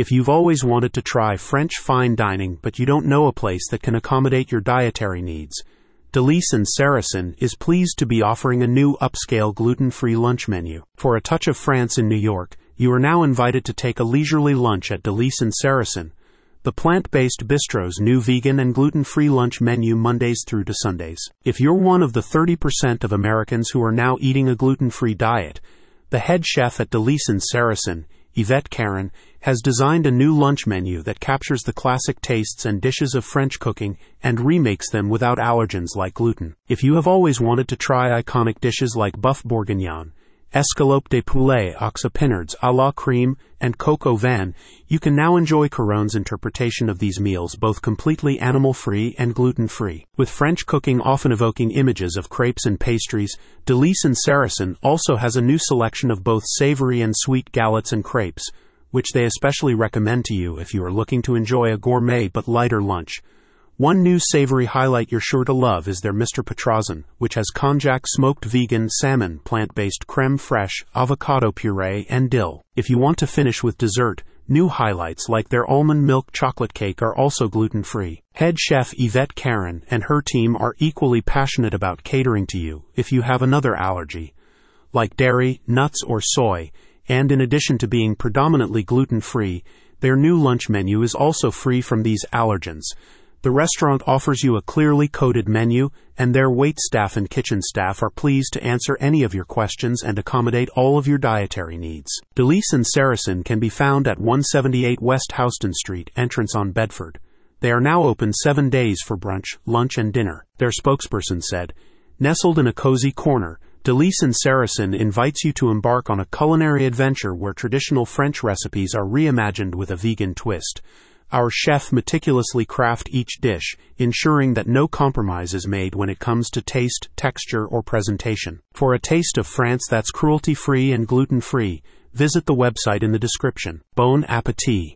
If you've always wanted to try French fine dining but you don't know a place that can accommodate your dietary needs, Delice and Sarrasin is pleased to be offering a new upscale gluten-free lunch menu. For a touch of France in New York, you are now invited to take a leisurely lunch at Delice and Sarrasin, the plant-based bistro's new vegan and gluten-free lunch menu Mondays through to Sundays. If you're one of the 30% of Americans who are now eating a gluten-free diet, the head chef at Delice and Sarrasin Yvette Caron, has designed a new lunch menu that captures the classic tastes and dishes of French cooking and remakes them without allergens like gluten. If you have always wanted to try iconic dishes like Boeuf Bourguignon, escalope de poulet, aux épinards, à la creme, and coq au vin, you can now enjoy Caron's interpretation of these meals both completely animal-free and gluten-free. With French cooking often evoking images of crepes and pastries, Delice and Sarrasin also has a new selection of both savory and sweet galettes and crepes, which they especially recommend to you if you are looking to enjoy a gourmet but lighter lunch. One new savory highlight you're sure to love is their Mr. Petrossian, which has konjac smoked vegan salmon, plant-based creme fraiche, avocado puree, and dill. If you want to finish with dessert, new highlights like their almond milk chocolate cake are also gluten-free. Head chef Yvette Caron and her team are equally passionate about catering to you if you have another allergy, like dairy, nuts, or soy, and in addition to being predominantly gluten-free, their new lunch menu is also free from these allergens. The restaurant offers you a clearly coded menu, and their wait staff and kitchen staff are pleased to answer any of your questions and accommodate all of your dietary needs. Delice and Sarrasin can be found at 178 West Houston Street, entrance on Bedford. They are now open seven days for brunch, lunch, and dinner. Their spokesperson said, Nestled in a cozy corner, Delice and Sarrasin invites you to embark on a culinary adventure where traditional French recipes are reimagined with a vegan twist. Our chef meticulously craft each dish, ensuring that no compromise is made when it comes to taste, texture, or presentation. For a taste of France that's cruelty-free and gluten-free, visit the website in the description. Bon appetit!